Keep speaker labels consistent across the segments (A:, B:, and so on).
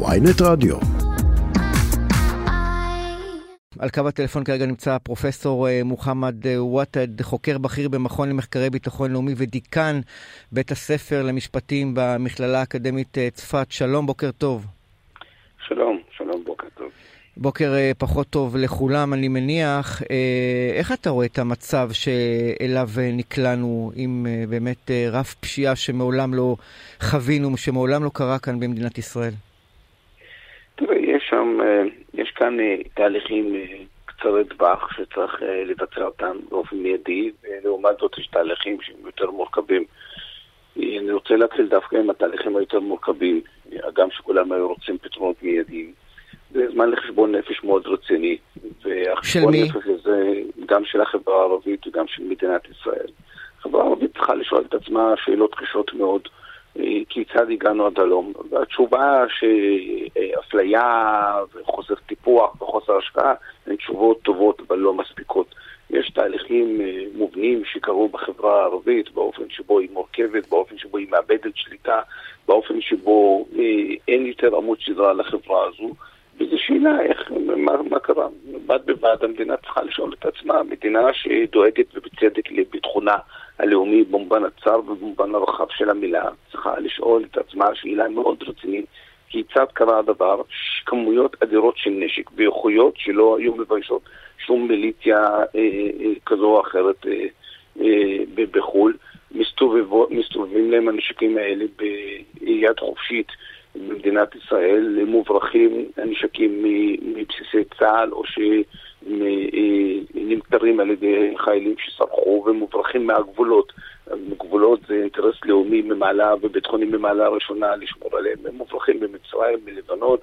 A: ויינט רדיו.
B: על קו הטלפון כרגע נמצא פרופסור אה, מוחמד אה, וואטד, חוקר בכיר במכון למחקרי ביטחון לאומי ודיקן בית הספר למשפטים במכללה האקדמית אה, צפת. שלום, בוקר טוב.
C: שלום, שלום, בוקר טוב.
B: בוקר פחות טוב לכולם, אני מניח. איך אתה רואה את המצב שאליו נקלענו עם באמת רף פשיעה שמעולם לא חווינו, שמעולם לא קרה כאן במדינת ישראל?
C: תראה, יש שם, יש כאן תהליכים קצרי טווח שצריך לבצע אותם באופן מיידי, ולעומת זאת יש תהליכים שהם יותר מורכבים. אני רוצה להתחיל דווקא עם התהליכים היותר מורכבים, הגם שכולם היו רוצים פתרונות מיידיים. זה זמן לחשבון נפש מאוד רציני.
B: של מי?
C: נפש הזה גם של החברה הערבית וגם של מדינת ישראל. החברה הערבית צריכה לשאול את עצמה שאלות קשות מאוד. כיצד הגענו עד הלום. והתשובה שאפליה וחוסר טיפוח וחוסר השקעה הן תשובות טובות אבל לא מספיקות. יש תהליכים מובנים שקרו בחברה הערבית באופן שבו היא מורכבת, באופן שבו היא מאבדת שליטה, באופן שבו אין יותר עמוד שדרה לחברה הזו. וזו שאלה איך, מה, מה קרה. בד בבד המדינה צריכה לשאול את עצמה, מדינה שדואגת ובצדק לביטחונה הלאומי במובן הצר ובמובן הרחב של המילה, צריכה לשאול את עצמה שאלה מאוד רצינית, כיצד קרה הדבר, כמויות אדירות של נשק ואיכויות שלא היו מביישות שום מיליציה אה, אה, כזו או אחרת אה, אה, בחו"ל, מסתובבים להם הנשקים האלה ביד חופשית. במדינת ישראל מוברחים הנשקים מבסיסי צה"ל או שנמכרים על ידי חיילים שסרחו ומוברחים מהגבולות. גבולות זה אינטרס לאומי ממעלה וביטחוני ממעלה ראשונה לשמור עליהם. הם מוברחים ממצרים, מלבנון,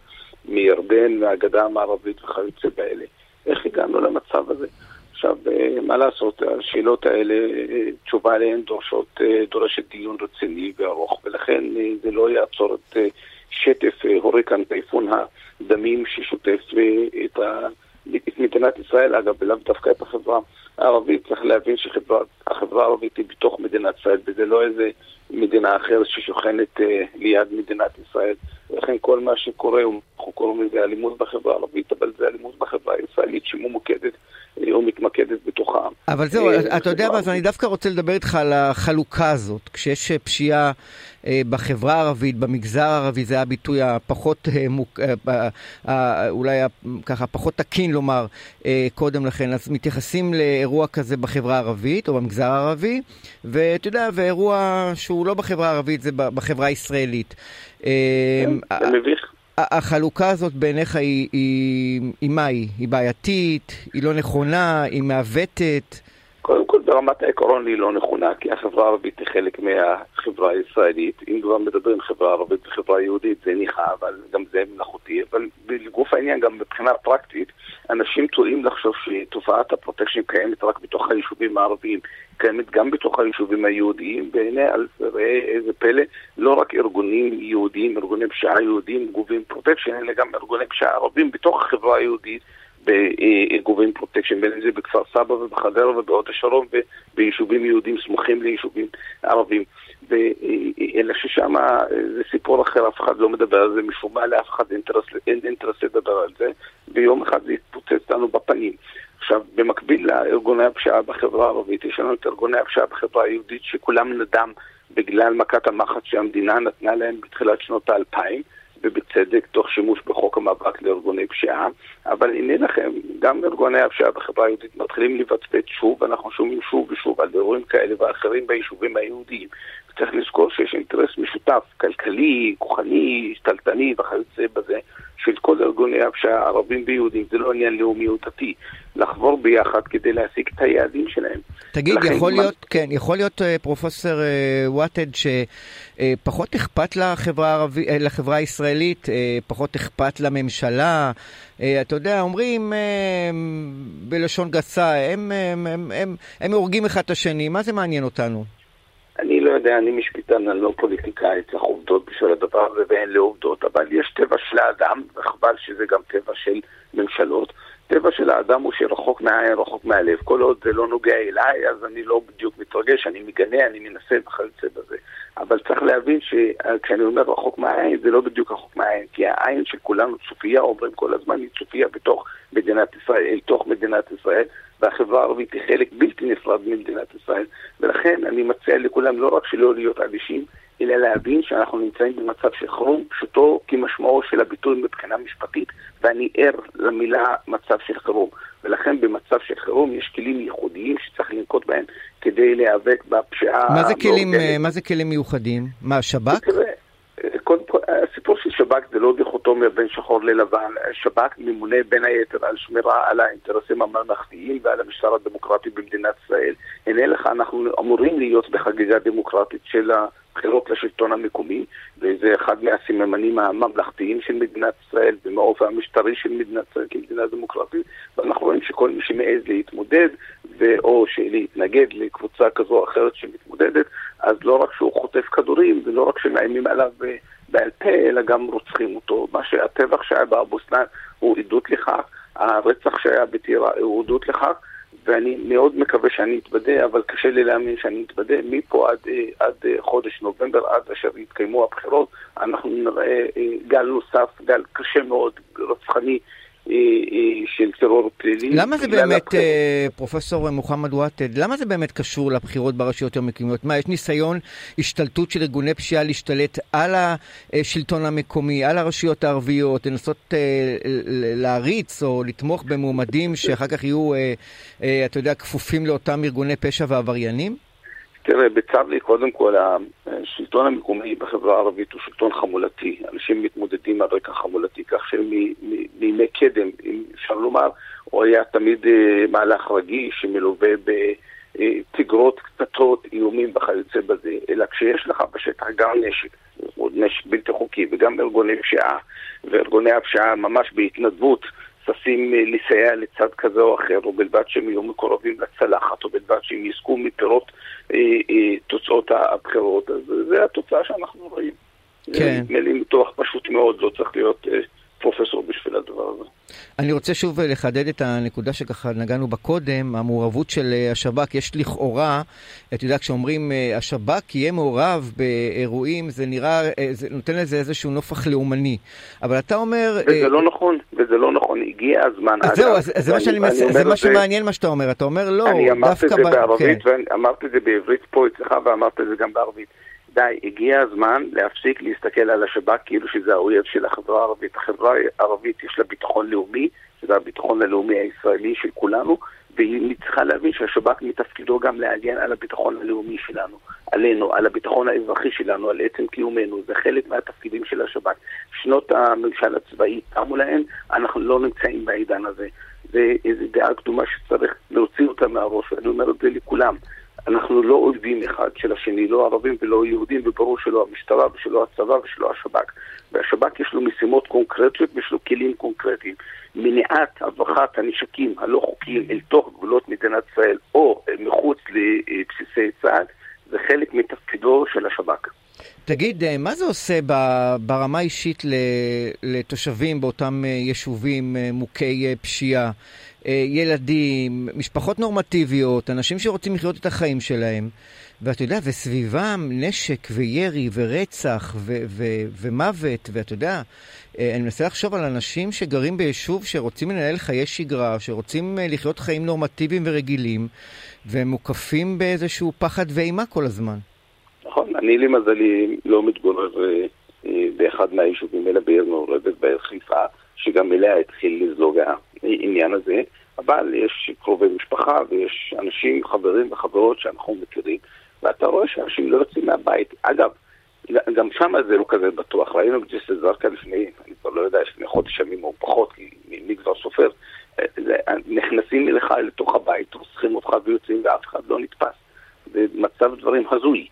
C: מירדן, מהגדה המערבית וכיוצא באלה. איך הגענו למצב הזה? עכשיו, מה לעשות, השאלות האלה, תשובה עליהן דורשות, דורשת דיון רציני וארוך, ולכן זה לא יעצור את שטף הוריקן טייפון הדמים ששוטף את, ה... את מדינת ישראל, אגב, ולאו דווקא את החברה הערבית. צריך להבין שהחברה הערבית היא בתוך מדינת ישראל, וזה לא איזה מדינה אחרת ששוכנת ליד מדינת ישראל. ולכן כל מה שקורה, אנחנו קוראים לזה אלימות בחברה הערבית, אבל זה אלימות בחברה הישראלית שממוקדת או מתמקדת בתוכה.
B: אבל זהו, אתה יודע מה, אז אני דווקא רוצה לדבר איתך על החלוקה הזאת. כשיש פשיעה בחברה הערבית, במגזר הערבי, זה הביטוי הפחות, אולי ככה, פחות תקין לומר קודם לכן. אז מתייחסים לאירוע כזה בחברה הערבית או במגזר הערבי, ואתה יודע, ואירוע שהוא לא בחברה הערבית, זה בחברה הישראלית.
C: זה מביך.
B: החלוקה הזאת בעיניך היא, היא, היא מה היא? היא בעייתית? היא לא נכונה? היא מעוותת?
C: קודם כל ברמת העקרון היא לא נכונה, כי החברה הערבית היא חלק מהחברה הישראלית. אם כבר מדברים חברה ערבית וחברה יהודית זה ניחא, אבל גם זה מלאכותי. אבל בגוף העניין, גם מבחינה פרקטית, אנשים טועים לחשוב שתופעת הפרוטקשן קיימת רק בתוך היישובים הערביים, קיימת גם בתוך היישובים היהודיים, והנה, ראה איזה פלא, לא רק ארגונים יהודיים, ארגוני פשיעה יהודיים גובים פרוטקשן, אלא גם ארגוני פשיעה ערבים בתוך החברה היהודית. גובים פרוטקשן, בין אם זה בכפר סבא ובחדרה ובהוד השרון וביישובים יהודים סמוכים ליישובים ערבים. אלא ששם זה סיפור אחר, אף אחד לא מדבר על זה, משום מה לאף אחד אינטרס, אין אינטרס לדבר על זה, ויום אחד זה יתפוצץ לנו בפנים. עכשיו, במקביל לארגוני הפשיעה בחברה הערבית, יש לנו את ארגוני הפשיעה בחברה היהודית שקולם נדם בגלל מכת המחץ שהמדינה נתנה להם בתחילת שנות האלפיים. ובצדק, תוך שימוש בחוק המאבק לארגוני פשיעה, אבל הנה לכם, גם ארגוני הפשיעה בחברה היהודית מתחילים לבצבץ שוב, ואנחנו שומעים שוב ושוב על אירועים כאלה ואחרים ביישובים היהודיים. צריך לזכור שיש אינטרס משותף, כלכלי, כוחני, שתלטני וכיוצא בזה, של כל ארגוני הפשיעה הערבים ויהודים, זה לא עניין לאומי או דתי, לחבור ביחד כדי להשיג את היעדים שלהם.
B: תגיד, יכול מה... להיות, כן, יכול להיות פרופסור וואטד שפחות אכפת לחברה, הערבי, לחברה הישראלית, פחות אכפת לממשלה, אתה יודע, אומרים בלשון גסה, הם, הם, הם, הם, הם הורגים אחד את השני, מה זה מעניין אותנו?
C: יודע, אני משפטן, אני לא פוליטיקאי, צריך עובדות בשביל הדבר הזה ואין לעובדות, אבל יש טבע של האדם, וחבל שזה גם טבע של ממשלות, טבע של האדם הוא שרחוק מהעין, רחוק מהלב. כל עוד זה לא נוגע אליי, אז אני לא בדיוק מתרגש, אני מגנה, אני מנסה וכיוצא בזה. אבל צריך להבין שכשאני אומר רחוק מהעין, זה לא בדיוק רחוק מהעין, כי העין של כולנו צופייה, אומרים כל הזמן, היא צופייה בתוך מדינת ישראל, אל תוך מדינת ישראל, והחברה הערבית היא חלק בלתי נפרד ממדינת ישראל. ולכן אני מציע לכולם לא רק שלא להיות אדישים, אלא להבין שאנחנו נמצאים במצב של חירום, פשוטו כמשמעו של הביטוי מבחינה משפטית, ואני ער למילה מצב של חירום. ולכן במצב של חירום יש כלים ייחודיים שצריך לנקוט בהם כדי להיאבק בפשיעה.
B: מה זה כלים, מה זה כלים מיוחדים? מה, שב"כ?
C: קודם כל, הסיפור של שב"כ זה לא דיכוטומיה בין שחור ללבן. שב"כ ממונה בין היתר על שמירה על האינטרסים הממלכתיים ועל המשטר הדמוקרטי במדינת ישראל. הנה לך, אנחנו אמורים להיות בחגיגה דמוקרטית של הבחירות לשלטון המקומי, וזה אחד מהסממנים הממלכתיים של מדינת ישראל ומהאופי המשטרי של מדינת ישראל כמדינה דמוקרטית, ואנחנו רואים שכל מי שמעז להתמודד, או להתנגד לקבוצה כזו או אחרת שמתמודדת, אז לא רק שהוא חוטף כדורים, ולא רק שמאיימים עליו בעל פה, אלא גם רוצחים אותו. מה שהטבח שהיה באבו סנאן הוא עדות לכך, הרצח שהיה בטירה הוא עדות לכך, ואני מאוד מקווה שאני אתבדה, אבל קשה לי להאמין שאני אתבדה. מפה עד, עד חודש נובמבר, עד אשר יתקיימו הבחירות, אנחנו נראה גל נוסף, גל קשה מאוד, רצחני. של טרור פלילי.
B: למה זה באמת, הבחירות. פרופסור מוחמד וואטד, למה זה באמת קשור לבחירות ברשויות המקומיות? מה, יש ניסיון השתלטות של ארגוני פשיעה להשתלט על השלטון המקומי, על הרשויות הערביות, לנסות להריץ או לתמוך במועמדים שאחר כך יהיו, אתה יודע, כפופים לאותם ארגוני פשע ועבריינים?
C: תראה, בצר לי, קודם כל, השלטון המקומי בחברה הערבית הוא שלטון חמולתי. אנשים מתמודדים על רקע חמולתי, כך שמימי קדם, אם אפשר לומר, הוא היה תמיד מהלך רגיש שמלווה בתגרות, קטטות, איומים וכיוצא בזה. אלא כשיש לך בשטח גם נשק, נשק בלתי חוקי, וגם ארגוני פשיעה, וארגוני הפשיעה ממש בהתנדבות, ששים לסייע לצד כזה או אחר, או בלבד שהם יהיו מקורבים לצלחת, או בלבד שהם יזכו מפירות אה, אה, תוצאות הבחירות. אז זו התוצאה שאנחנו רואים. כן. נדמה לי ניתוח פשוט מאוד, לא צריך להיות אה, פרופסור בשביל הדבר הזה.
B: אני רוצה שוב לחדד את הנקודה שככה נגענו בה קודם, המעורבות של השב"כ. יש לכאורה, אתה יודע, כשאומרים השב"כ יהיה מעורב באירועים, זה נראה, זה נותן לזה איזשהו נופח לאומני. אבל אתה אומר...
C: וזה לא נכון, וזה לא נכון, הגיע הזמן.
B: אז זהו, אז זה מה שאני מנסה, זה מה שמעניין מה שאתה אומר. אתה אומר לא,
C: דווקא... אני אמרתי את זה בערבית, ואמרתי את זה בעברית פה אצלך, ואמרתי את זה גם בערבית. די, הגיע הזמן להפסיק להסתכל על השב"כ כאילו שזה האויב של החברה הערבית. החברה הערבית יש לה ביטחון לאומי, שזה הביטחון הלאומי הישראלי של כולנו, והיא צריכה להבין שהשב"כ מתפקידו גם להגן על הביטחון הלאומי שלנו, עלינו, על הביטחון האזרחי שלנו, על עצם קיומנו, זה חלק מהתפקידים של השב"כ. שנות הממשל הצבאי תמו להן, אנחנו לא נמצאים בעידן הזה. זה איזו דעה קדומה שצריך להוציא אותה מהראש, ואני אומר את זה לכולם. אנחנו לא אויבים אחד של השני, לא ערבים ולא יהודים, וברור שלא המשטרה ושלא הצבא ושלא השב"כ. והשב"כ יש לו משימות קונקרטיות ויש לו כלים קונקרטיים. מניעת הברחת הנשקים הלא חוקיים אל תוך גבולות מדינת ישראל או מחוץ לבסיסי צה"ל, זה חלק מתפקידו של השב"כ.
B: תגיד, מה זה עושה ברמה אישית לתושבים באותם יישובים מוכי פשיעה? ילדים, משפחות נורמטיביות, אנשים שרוצים לחיות את החיים שלהם, ואתה יודע, וסביבם נשק וירי ורצח ו- ו- ומוות, ואתה יודע, אני מנסה לחשוב על אנשים שגרים ביישוב שרוצים לנהל חיי שגרה, שרוצים לחיות חיים נורמטיביים ורגילים, והם מוקפים באיזשהו פחד ואימה כל הזמן.
C: נכון, אני למזלי לא מתגורר באחד מהיישובים, אלא בעיר מעורבת, בעיר חיפה, שגם אליה התחיל לזלוג העניין הזה, אבל יש קרובי משפחה ויש אנשים, חברים וחברות שאנחנו מכירים, ואתה רואה שאנשים לא יוצאים מהבית. אגב, גם שם זה לא כזה בטוח. ראינו בג'סר זרקה לפני, אני כבר לא יודע, לפני חודש ימים או פחות, כי מי כבר סופר, נכנסים אליך לתוך הבית, רוצחים אותך ויוצאים ואף אחד לא נתפס. זה מצב דברים הזוי.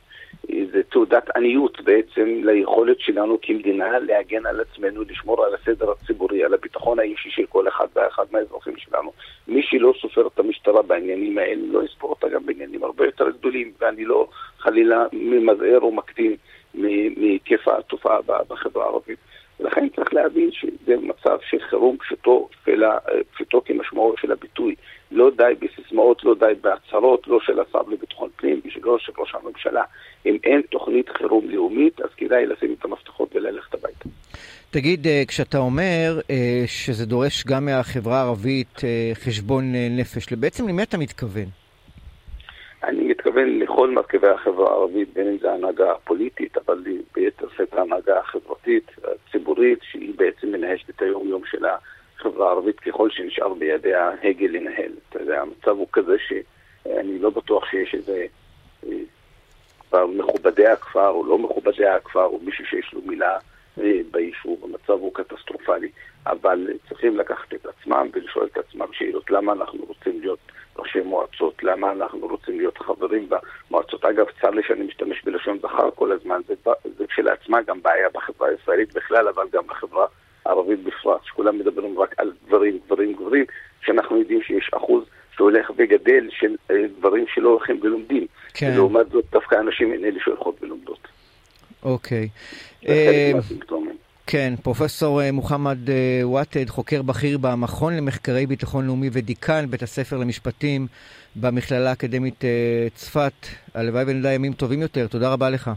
C: זה תעודת עניות בעצם ליכולת שלנו כמדינה להגן על עצמנו, לשמור על הסדר הציבורי, על הביטחון האישי של כל אחד ואחד מהאזרחים שלנו. מי שלא סופר את המשטרה בעניינים האלה, לא יספור אותה גם בעניינים הרבה יותר גדולים, ואני לא חלילה ממזער או מקטין מהיקף התופעה בחברה הערבית. ולכן צריך להבין שזה מצב של חירום פשוטו, פשוטו כמשמעו של הביטוי. לא די בסיסמאות, לא די בהצהרות, לא של השר לביטחון פנים ולא של ראש הממשלה. אם אין תוכנית חירום לאומית, אז כדאי לשים את המפתחות וללכת הביתה.
B: תגיד, אה, כשאתה אומר אה, שזה דורש גם מהחברה הערבית אה, חשבון נפש, בעצם למי אתה מתכוון?
C: אני מתכוון לכל מרכיבי החברה הערבית, בין אם זה ההנהגה הפוליטית, אבל ביתר שאת ההנהגה החברתית, הציבורית, שהיא בעצם מנהלת את היום-יום של החברה הערבית ככל שנשאר בידיה הגה לנהל. אתה יודע, המצב הוא כזה שאני לא בטוח שיש איזה מכובדי הכפר או לא מכובדי הכפר, או מישהו שיש לו מילה ביישוב, המצב הוא קטסטרופלי, אבל צריכים לקחת את עצמם ולשאול את עצמם שאלות למה אנחנו ראשי מועצות, למה אנחנו רוצים להיות חברים במועצות. אגב, צר לי שאני משתמש בלשון זכר כל הזמן, זה, זה כשלעצמה גם בעיה בחברה הישראלית בכלל, אבל גם בחברה הערבית בפרט, שכולם מדברים רק על גברים, גברים, גברים, שאנחנו יודעים שיש אחוז שהולך וגדל של דברים שלא הולכים ולומדים. כן. ולעומת זאת, דווקא הנשים הן אלה שהולכות ולומדות.
B: אוקיי. אה, כן, פרופסור אה, מוחמד אה, וואטד, חוקר בכיר במכון למחקרי ביטחון לאומי ודיקן בית הספר למשפטים במכללה האקדמית צפת. הלוואי ונדע ימים טובים יותר. תודה רבה לך.